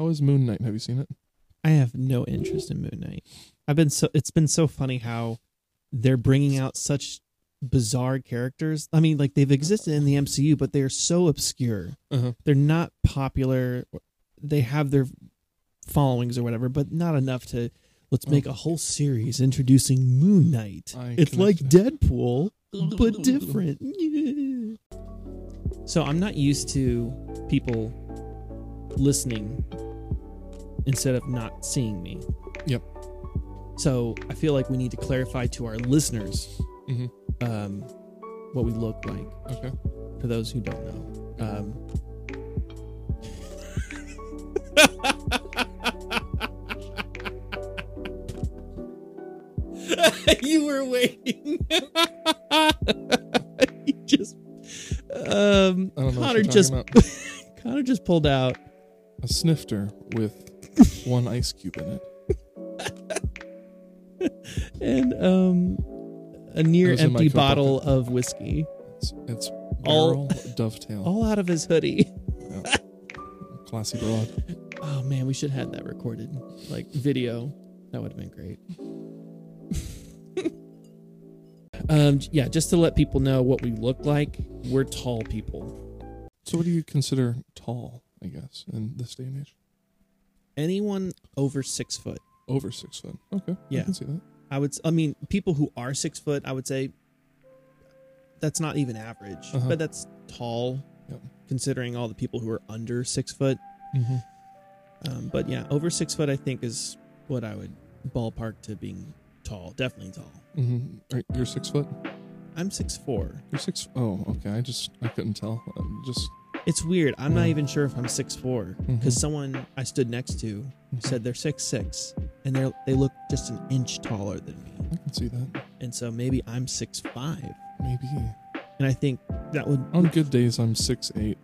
how is Moon Knight? Have you seen it? I have no interest in Moon Knight. I've been so it's been so funny how they're bringing out such bizarre characters. I mean, like they've existed in the MCU, but they're so obscure. Uh-huh. They're not popular. They have their followings or whatever, but not enough to let's make a whole series introducing Moon Knight. I it's like. Deadpool, but different. Yeah. So I'm not used to people listening instead of not seeing me. Yep. So I feel like we need to clarify to our listeners hmm um, what we look like Okay. for those who don't know. Um, you were waiting. you just um, I don't know what Connor you're just. Connor just pulled out A snifter with one ice cube in it. and um a near It was in my empty bottle of whiskey It's, it's All- dovetail. all out of his hoodie. Classy broad. Oh man, we should have had that recorded, like video. That would have been great. um, yeah, just to let people know what we look like. We're tall people. So, what do you consider tall? I guess in this day and age, Anyone over six foot, over six foot. Okay, Yeah. I can see that. I would. I mean, people who are six foot, I would say that's not even average, Uh-huh. but that's tall, Yep. considering all the people who are under six foot. Mm-hmm. Um, but yeah, over six foot, I think is what I would ballpark to being tall. Definitely tall. Mm-hmm. Right, you're six foot. I'm six four. You're six oh, okay. I just I couldn't tell. Um, just It's weird. I'm not even sure if I'm six four because Mhm. someone I stood next to Mhm. said they're six six, and they they look just an inch taller than me, I can see that. and so maybe I'm six five, Maybe and I think that would on good days I'm six eight.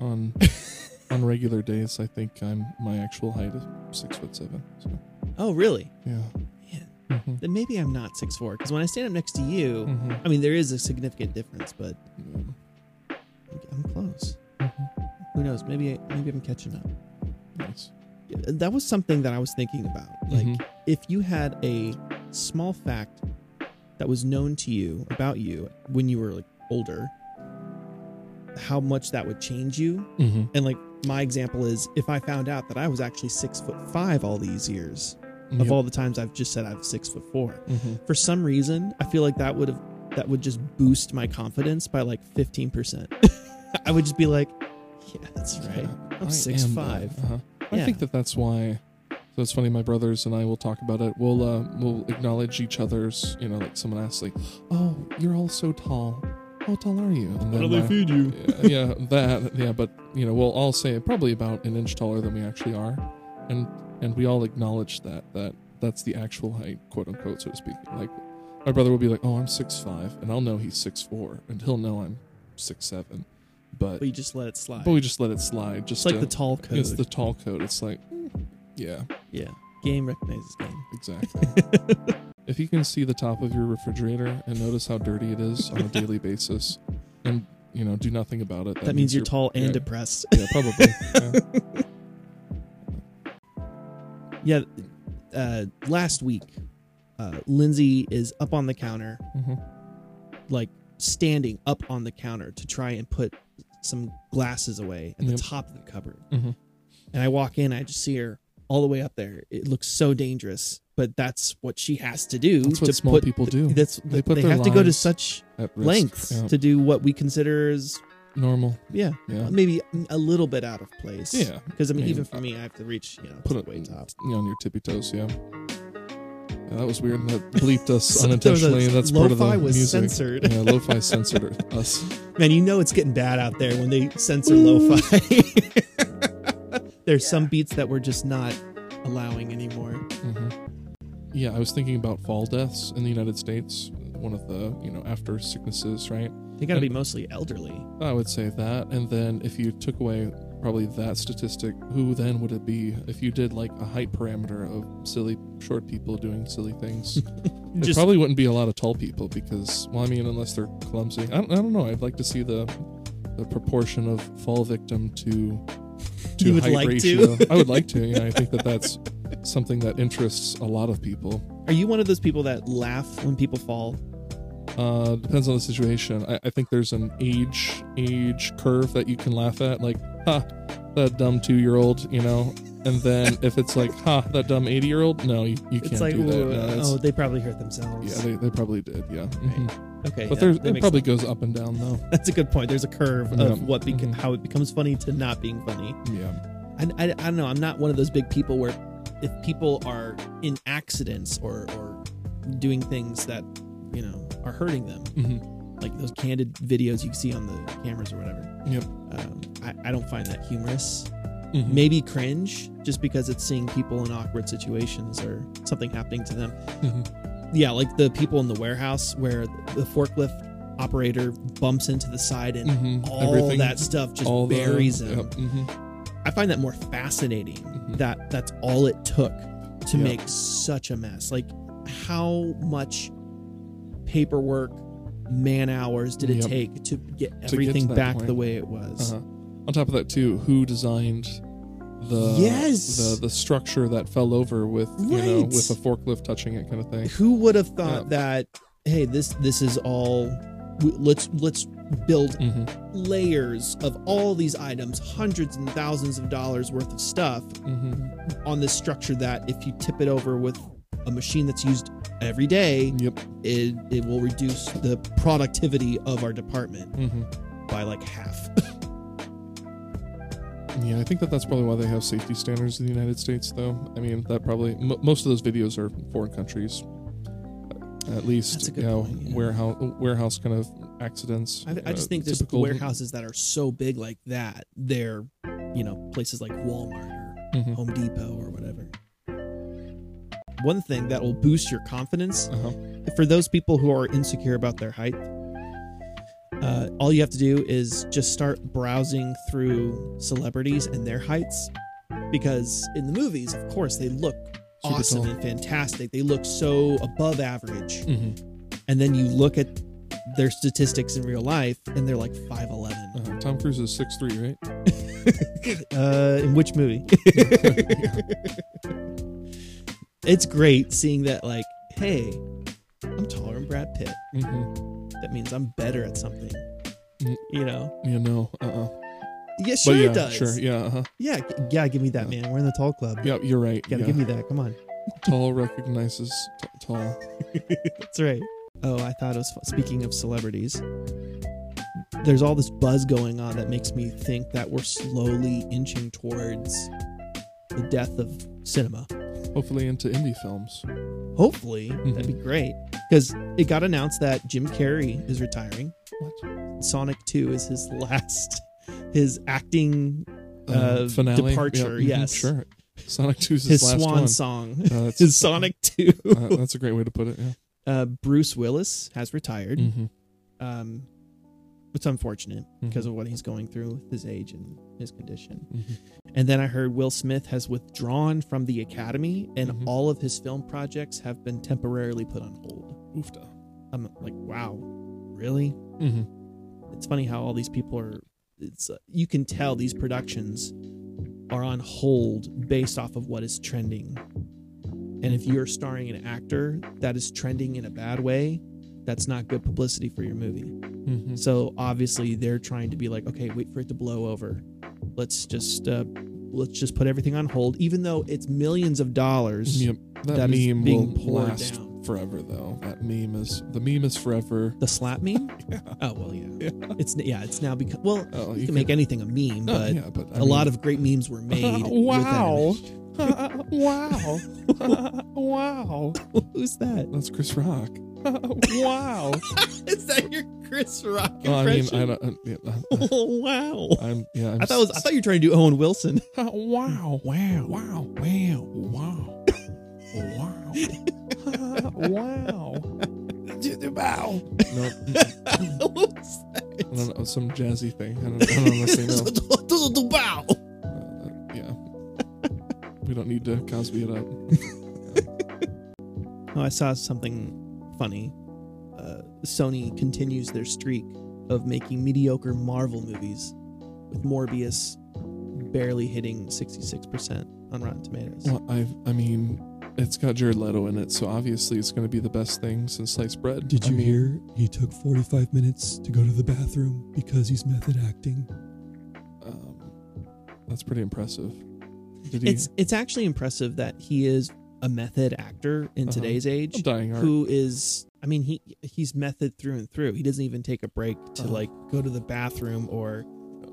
On on regular days, I think I'm my actual height is six foot seven. So oh really yeah. man Mm-hmm. then maybe I'm not six four because when I stand up next to you, Mm-hmm. I mean there is a significant difference, but. I'm close. Who knows? Maybe I, maybe I'm catching up. Nice. That was something that I was thinking about. Like Mhm. if you had a small fact that was known to you about you when you were like older, how much that would change you. Mm-hmm. And like my example is if I found out that I was actually six foot five all these years of all the times I've just said I'm six foot 4 Mm-hmm. For some reason, I feel like that would have that would just boost my confidence by like fifteen percent. I would just be like, yeah, that's right. I'm six five. Uh-huh. I think that that's why. So it's funny. My brothers and I will talk about it. We'll uh, we'll acknowledge each other's. You know, like someone asks, like, "Oh, you're all so tall. How tall are you?" And then my- feed you? yeah, yeah, that yeah, but you know, we'll all say probably about an inch taller than we actually are, and and we all acknowledge that that that's the actual height, quote unquote, so to speak. Like my brother will be like, "Oh, I'm six five, and I'll know he's six four, and he'll know I'm six seven, but But you just let it slide. but we just let it slide. Just it's like to- the tall code. it's the tall code. It's like, mm, yeah, yeah, game recognizes game. exactly. if you can see the top of your refrigerator and notice how dirty it is on a daily basis, and you know do nothing about it, That, means you're tall and yeah. depressed. Yeah, probably. yeah. yeah. Uh, last week, uh, Lindsay is up on the counter, Mhm. like standing up on the counter to try and put some glasses away at Yep. the top of the cupboard. Mhm. And I walk in, I just see her all the way up there. It looks so dangerous, but that's what she has to do. That's what to small put, people do. That's They they, put their have to go to such lengths Yeah. to do what we consider as normal. yeah, Yeah. maybe a little bit out of place. Yeah. because I mean, Yeah. even for me, I have to reach you know Put it way top. you know, on your tippy toes. Yeah. Yeah, that was weird. That bleeped us So there a- unintentionally. That's part of the was music. censored. Yeah, lo-fi censored us. Man, you know it's getting bad out there when they censor lo-fi. There's some beats that we're just not allowing anymore. hmm Yeah, I was thinking about fall deaths in the United States. One of the you know after sicknesses, right? They got to be mostly elderly. I would say that. And then if you took away probably that statistic, who then would it be if you did like a height parameter of silly short people doing silly things? it probably wouldn't be a lot of tall people because, well, I mean, unless they're clumsy. I don't, I don't know. I'd like to see the the proportion of fall victim to to You height like ratio. to? I would like to. Yeah, I think that that's something that interests a lot of people. Are you one of those people that laugh when people fall? Uh, depends on the situation. I, I think there's an age age curve that you can laugh at, like, ha, that dumb two year old, you know. And then if it's like, ha, that dumb eighty year old, no, you, you can't it's like, do that. No, it's- oh, they probably hurt themselves. yeah, they, they probably did. Yeah, Mhm. okay, but yeah, there's it probably sense. goes up and down though. That's a good point. There's a curve Yeah. of what beca- Mhm. how it becomes funny to not being funny. Yeah. I, I, I don't know. I'm not one of those big people where if people are in accidents or, or doing things that, you know, are hurting them, hmm like those candid videos you see on the cameras or whatever, Yep. Um, I, I don't find that humorous. Mhm. Maybe cringe just because it's seeing people in awkward situations or something happening to them. Mhm. Yeah, like the people in the warehouse where the forklift operator bumps into the side and Mhm. all Everything- that stuff just all the- buries him. yep, mhm. I find that more fascinating Mhm. that that's all it took to Yeah. make such a mess. Like how much paperwork, man hours did it Yep. take to get to everything that back point. the way it was? Uh-huh. On top of that, too, who designed the Yes! the the structure that fell over with you know with a forklift touching it kind of thing? Who would have thought Yeah. that hey, this this is all let's let's build hmm layers of all these items, hundreds and thousands of dollars worth of stuff hmm on this structure that if you tip it over with a machine that's used every day, Yep. it, it will reduce the productivity of our department hmm by like half. Yeah, I think that that's probably why they have safety standards in the United States, though. I mean, that probably m- most of those videos are foreign countries. At least, That's a good you know, point, yeah. warehouse warehouse kind of accidents. I, I uh, just think there's warehouses that are so big like that. They're, you know, places like Walmart or Mhm. Home Depot or whatever. One thing that will boost your confidence Uh-huh. for those people who are insecure about their height, uh, all you have to do is just start browsing through celebrities and their heights. Because in the movies, of course, they look Super awesome tall. and fantastic. They look so above average. Mhm. And then you look at their statistics in real life and they're like 5'11. Uh-huh. Tom Cruise is six three, right? Uh, in which movie? it's great seeing that, like, hey, I'm taller than Brad Pitt. hmm That means I'm better at something. Mm. You know? You know, uh-uh. Yeah, sure yeah, it does. sure, yeah, uh-huh. Yeah, g- yeah, give me that, man. We're in the tall club. yeah. You're right. Gotta yeah. give me that. Come on. tall recognizes t- tall. That's right. Oh, I thought it was fun. Speaking of celebrities, there's all this buzz going on that makes me think that we're slowly inching towards the death of cinema. Hopefully into indie films. Hopefully, Mm-hmm. that'd be great. Because it got announced that Jim Carrey is retiring. What? Sonic 2 is his last, his acting, Um, Uh, finale departure, Yeah, mhm, yes. sure. Sonic 2's his, his last swan one. song. Uh, his Sonic 2. uh, that's a great way to put it. Yeah. Uh, Bruce Willis has retired. Mhm. Um, it's unfortunate Mhm. because of what he's going through with his age and his condition. Mhm. And then I heard Will Smith has withdrawn from the Academy and Mhm. all of his film projects have been temporarily put on hold. Oofda. I'm like, wow, really? hmm It's funny how all these people are. It's uh, you can tell these productions are on hold based off of what is trending. And if you're starring an actor that is trending in a bad way, that's not good publicity for your movie. Hmm So obviously they're trying to be like, okay, wait for it to blow over. Let's just uh, let's just put everything on hold, even though it's millions of dollars. Yep. That, that is meme being will last down. forever, though. That meme is the meme is forever. The slap meme? Yeah. Oh well, yeah. Yeah. It's yeah, it's now become well. Oh, You, can make anything a meme, No, but yeah, but a lot of great memes were made. with that wow. wow. wow. Who's that? That's Chris Rock. Wow. Is that your Chris Rock Oh, I mean, impression? I don't. uh, yeah, uh, oh wow! I'm. Yeah. I'm I thought it was, I thought you were trying to do Owen Wilson. wow. Wow. Wow. Wow. Wow. Wow. wow. Wow. No, what was I don't know, some jazzy thing. I don't, I don't honestly know. that? wow! Uh, yeah. We don't need to Cosby it up. Oh, I saw something funny. Uh, Sony continues their streak of making mediocre Marvel movies, with Morbius barely hitting 66% on Rotten Tomatoes. Well, I I mean, it's got Jared Leto in it, so obviously it's going to be the best thing since sliced bread. Did I you mean, hear he took 45 minutes to go to the bathroom because he's method acting? Um, that's pretty impressive. Did he? It's it's actually impressive that he is a method actor in Uh-huh. today's age who is I mean he he's method through and through. He doesn't even take a break to Uh-huh. like go to the bathroom or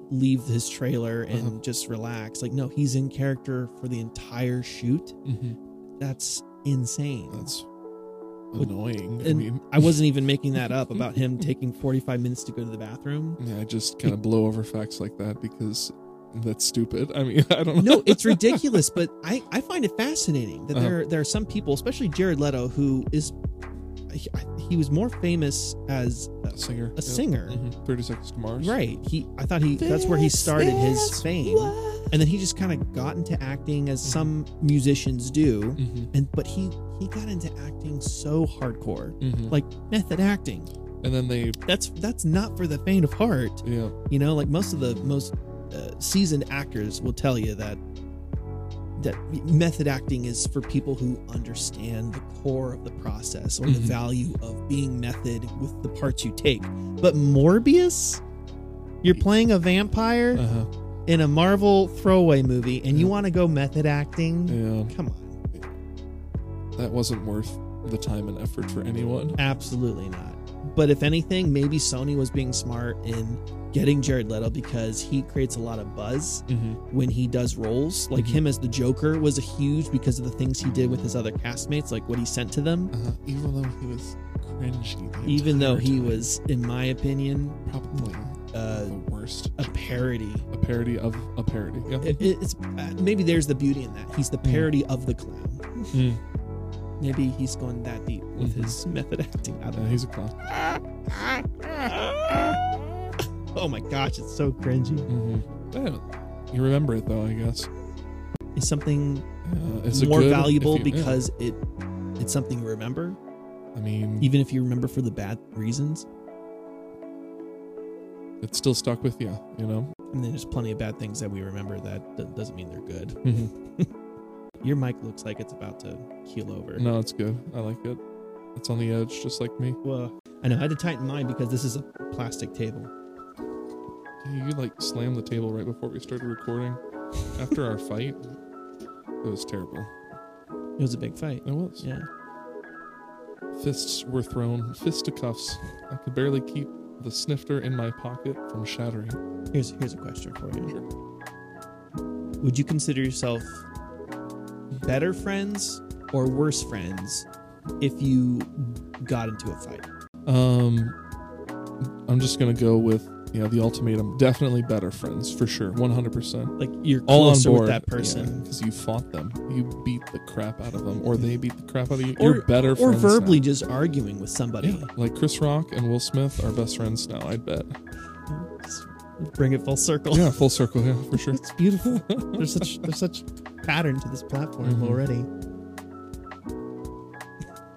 leave his trailer and Uh-huh. just relax. Like no, he's in character for the entire shoot. Mhm. That's insane. That's annoying. I and mean, I wasn't even making that up about him taking 45 minutes to go to the bathroom. yeah, I just kind of blow over facts like that because that's stupid. I mean, I don't know. No, it's ridiculous, but I, I find it fascinating that Uh-huh. there there are some people, especially Jared Leto, who is he, he was more famous as a singer. a singer. Mhm. Thirty Seconds to Mars. right. He I thought he that's where he started his This is fame, and then he just kind of got into acting as some musicians do, Mm-hmm. and but he he got into acting so hardcore, Mm-hmm. like method acting. and then they, That's that's not for the faint of heart. yeah, You know, like most of the most uh, seasoned actors will tell you that that method acting is for people who understand the core of the process or the Mhm. value of being method with the parts you take. But Morbius, you're playing a vampire uh huh, in a Marvel throwaway movie, and you want to go method acting? yeah. Come on, That wasn't worth the time and effort for anyone. absolutely not. But if anything, maybe Sony was being smart in getting Jared Leto because he creates a lot of buzz Mm-hmm. when he does roles. Like Mhm. him as the Joker was a huge because of the things he did with his other castmates, like what he sent to them. Uh-huh. Even though he was cringy. the Even though he time. was, in my opinion, probably uh, the worst. a parody. A parody of a parody. Yeah. It, it's uh, maybe there's the beauty in that he's the parody of the clown. Mm. Maybe he's going that deep with Mhm. his method acting. I don't know. he's a clown. Oh my gosh, it's so cringy. Mm-hmm. You remember it though, I guess. Is something Uh, it's a more good- valuable you- yeah. because it it's something you remember, I mean, even if you remember for the bad reasons. it's still stuck with you. You know. And then there's plenty of bad things that we remember that d- doesn't mean they're good. Mm-hmm. Your mic looks like it's about to keel over. No, it's good. I like it. It's on the edge, just like me. Well, I know I had to tighten mine because this is a plastic table. Yeah, you like slammed the table right before we started recording. After our fight, it was terrible. It was a big fight. It was. Yeah. Fists were thrown, fisticuffs. I could barely keep the snifter in my pocket from shattering. Here's here's a question for you. Sure. Would you consider yourself better friends or worse friends if you got into a fight? Um, I'm just gonna go with you know the ultimatum. Definitely better friends for sure, 100. percent Like you're All on board with that person. because you fought them. You beat the crap out of them, or they beat the crap out of you. Or- You're better friends Or verbally now. just arguing with somebody. Yeah, like Chris Rock and Will Smith are best friends now. I'd bet. Bring it full circle. Yeah, full circle. Yeah, for sure. It's beautiful. there's such there's such pattern to this platform Mhm. already.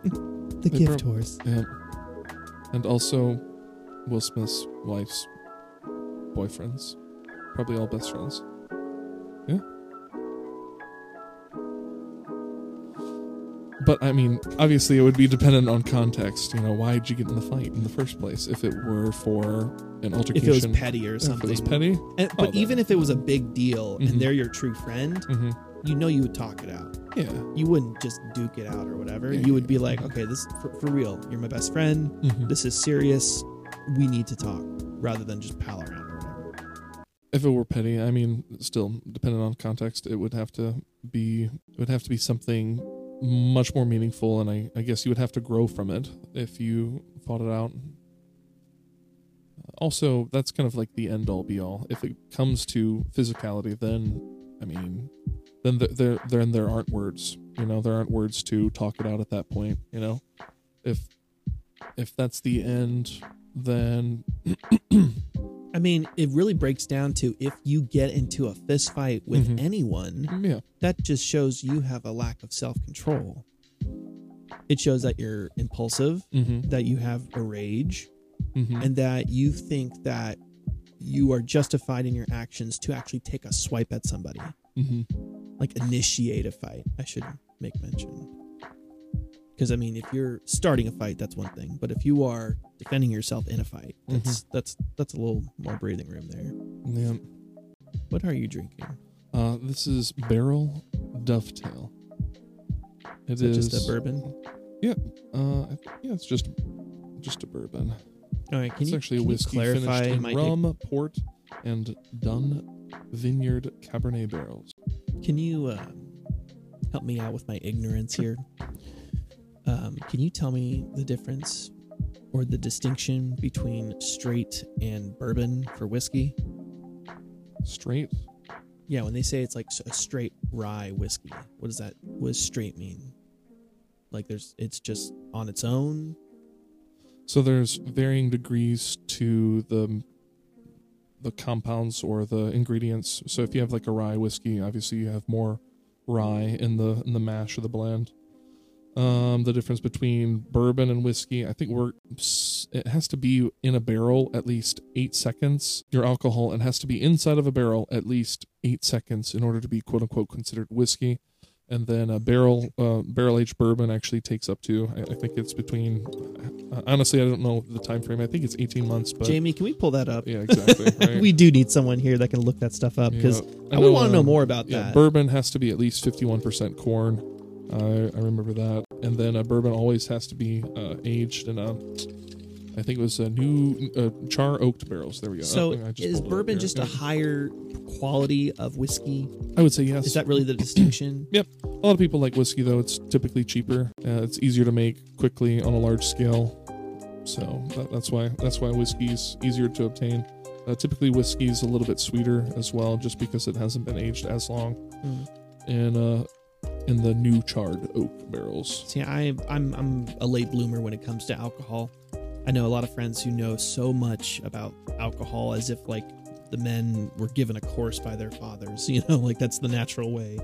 the They gift prob- horse. Yeah. And also, Will Smith's wife's boyfriends. Probably all best friends. Yeah. But I mean, obviously, it would be dependent on context. You know, why did you get in the fight in the first place? If it were for an altercation, If it was petty or Yeah, if something. it was petty, And, Oh, but then- even if it was a big deal Mhm. and they're your true friend, hmm you know you would talk it out. yeah, You wouldn't just duke it out or whatever. Yeah, you would be like, okay, this for, for real. You're my best friend. hmm This is serious. We need to talk rather than just pal around. If it were petty, I mean, still depending on context, it would have to be it would have to be something much more meaningful, and I, I guess you would have to grow from it if you fought it out. Also, that's kind of like the end all be all. If it comes to physicality, then I mean, then th- there then there aren't words. You know, there aren't words to talk it out at that point. You know, if if that's the end, then I mean, it really breaks down to if you get into a fist fight with Mhm. anyone, yeah, that just shows you have a lack of self control. It shows that you're impulsive, mm-hmm, that you have a rage, mm-hmm. and that you think that you are justified in your actions to actually take a swipe at somebody, hmm like initiate a fight. I should make mention. Because I mean, if you're starting a fight, that's one thing. But if you are defending yourself in a fight, that's that's that's a little more breathing room there. Yeah. What are you drinking? Uh, this is Barrell Dovetail. It Is it is just a bourbon? Uh, yeah, it's just just a bourbon. All right, can it's you actually a can you whiskey clarify finished in rum, port, and Dunn Vineyard Cabernet barrels. Can you um, help me out with my ignorance here? Um, can you tell me the difference or the distinction between straight and bourbon for whiskey? Straight. Yeah, when they say it's like a straight rye whiskey, what does that? What does straight mean? Like there's, it's just on its own. So there's varying degrees to the the compounds or the ingredients. So if you have like a rye whiskey, obviously you have more rye in the in the mash or the blend. Um, the difference between bourbon and whiskey, I think we're it has to be in a barrel at least eight seconds. Your alcohol and has to be inside of a barrel at least eight seconds in order to be quote unquote considered whiskey. And then a barrel uh, barrel aged bourbon actually takes up to I, I think it's between uh, honestly I don't know the time frame. I think it's eighteen months, but Jamie, can we pull that up? yeah, exactly. Right? we do need someone here that can look that stuff up because Yeah. I would want to know um, more about yeah, that. bourbon has to be at least 51% corn. I I remember that. And then a bourbon always has to be uh, aged in a, I think it was a new uh, char oaked barrels. There we go. so I is pulled it up bourbon just a higher quality of whiskey? I would say yes. Is that really the distinction? Yep. A lot of people like whiskey though. It's typically cheaper. Uh, it's easier to make quickly on a large scale. So that, that's why that's why whiskey's easier to obtain. Uh, typically, whiskey's a little bit sweeter as well, just because it hasn't been aged as long. Mm. in uh in the new charred oak barrels. See, I, I'm I'm a late bloomer when it comes to alcohol. I know a lot of friends who know so much about alcohol as if like the men were given a course by their fathers. You know, like that's the natural way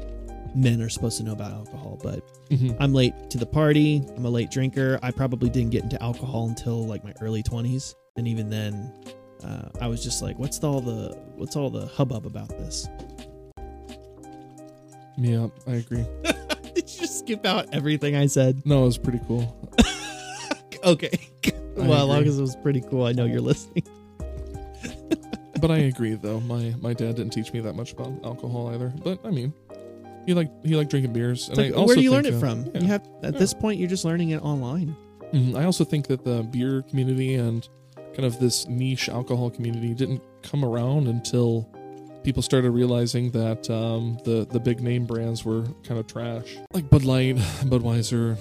men are supposed to know about alcohol. But Mhm. I'm late to the party. I'm a late drinker. I probably didn't get into alcohol until like my early 20s, and even then, uh, I was just like, "What's all the what's all the hubbub about this?" Yeah, I agree. Did you just skip out everything I said? No, it was pretty cool. Okay. well, as long as it was pretty cool, I know you're listening. But I agree though. My my dad didn't teach me that much about alcohol either. But I mean, he liked he liked drinking beers. And like, I also where do you learn it from? yeah. You have at Yeah. this point, you're just learning it online. Mhm. I also think that the beer community and kind of this niche alcohol community didn't come around until people started realizing that um, the the big name brands were kind of trash, like Bud Light, Budweiser,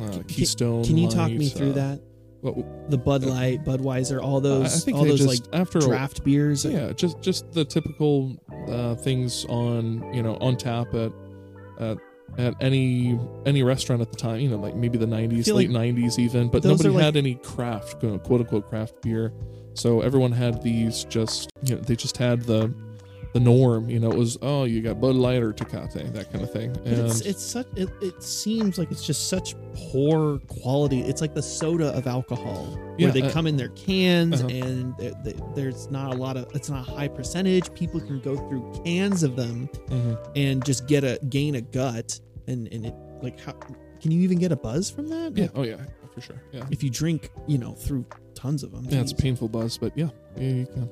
uh, Keystone. Can you talk me through uh, that? What, The Bud Light, Budweiser, all those, I think all those just like after a- draft beers. yeah just just the typical uh, things on you know on tap at at at any any restaurant at the time you know like maybe the 90s late like 90s even but nobody are like- had any craft quote unquote craft beer so everyone had these just you know they just had the the norm you know it was oh you got bud light or tecate that kind of thing But and it's it's such it, it seems like it's just such poor quality. It's like the soda of alcohol, Yeah, where they uh, come in their cans uh-huh. and they, they, there's not a lot of it's not a high percentage. People can go through cans of them Mhm. and just get a gain a gut and and it like how can you even get a buzz from that? yeah Like, oh yeah for sure yeah if you drink you know through tons of them. yeah it's geez. painful buzz but yeah yeah you can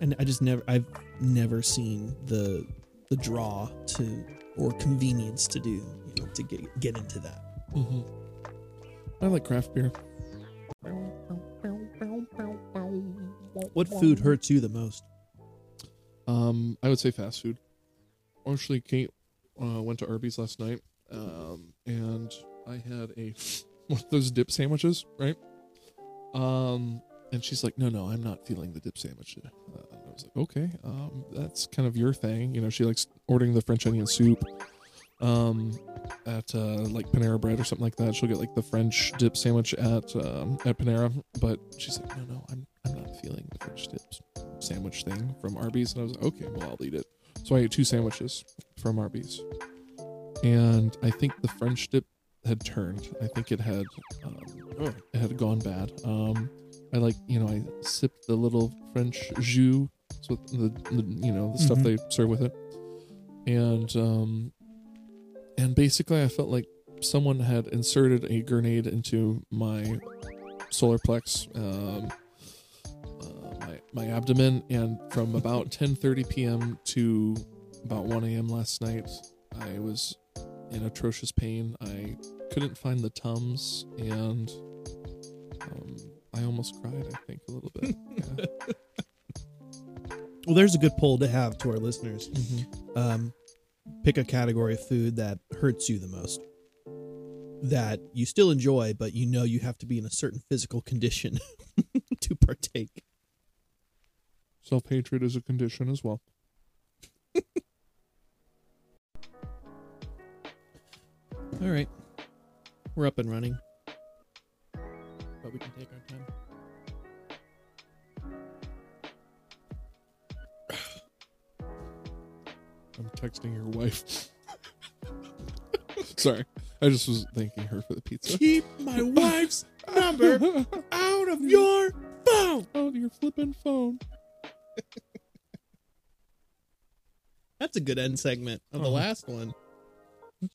and I just never I've never seen the the draw to or convenience to do you know to get get into that. hmm i like craft beer What food hurts you the most? Um, I would say fast food. Actually, Kate uh, went to Arby's last night, um, and I had a one of those dip sandwiches, right? Um, and she's like, "No, no, I'm not feeling the dip sandwich." Uh, I was like, "Okay, um, that's kind of your thing." You know, she likes ordering the French onion soup. Um, at uh, like Panera Bread or something like that, she'll get like the French dip sandwich at um, at Panera. But she's like, "No, no, I'm I'm not feeling the French dip sandwich thing from Arby's." And I was like, "Okay, well, I'll eat it." So I ate two sandwiches from Arby's, and I think the French dip had turned. I think it had um, it had gone bad. Um, I like you know I sipped the little French jus, so the, the you know the stuff Mhm. they serve with it, and um, and basically I felt like someone had inserted a grenade into my solar plex, um, uh, my my abdomen, and from about 10:30 p.m. to about 1 a.m. last night, I was in atrocious pain. I couldn't find the tums, and um, I almost cried. I think a little bit. Yeah. Well, there's a good poll to have to our listeners. Mhm. Um, pick a category of food that hurts you the most, that you still enjoy, but you know you have to be in a certain physical condition to partake. Self hatred is a condition as well. All right, we're up and running, but we can take our time. I'm texting your wife. Sorry, I just was thanking her for the pizza. Keep my wife's number out of your phone. Oh, your flipping phone. That's a good end segment of the Uh-huh. last one.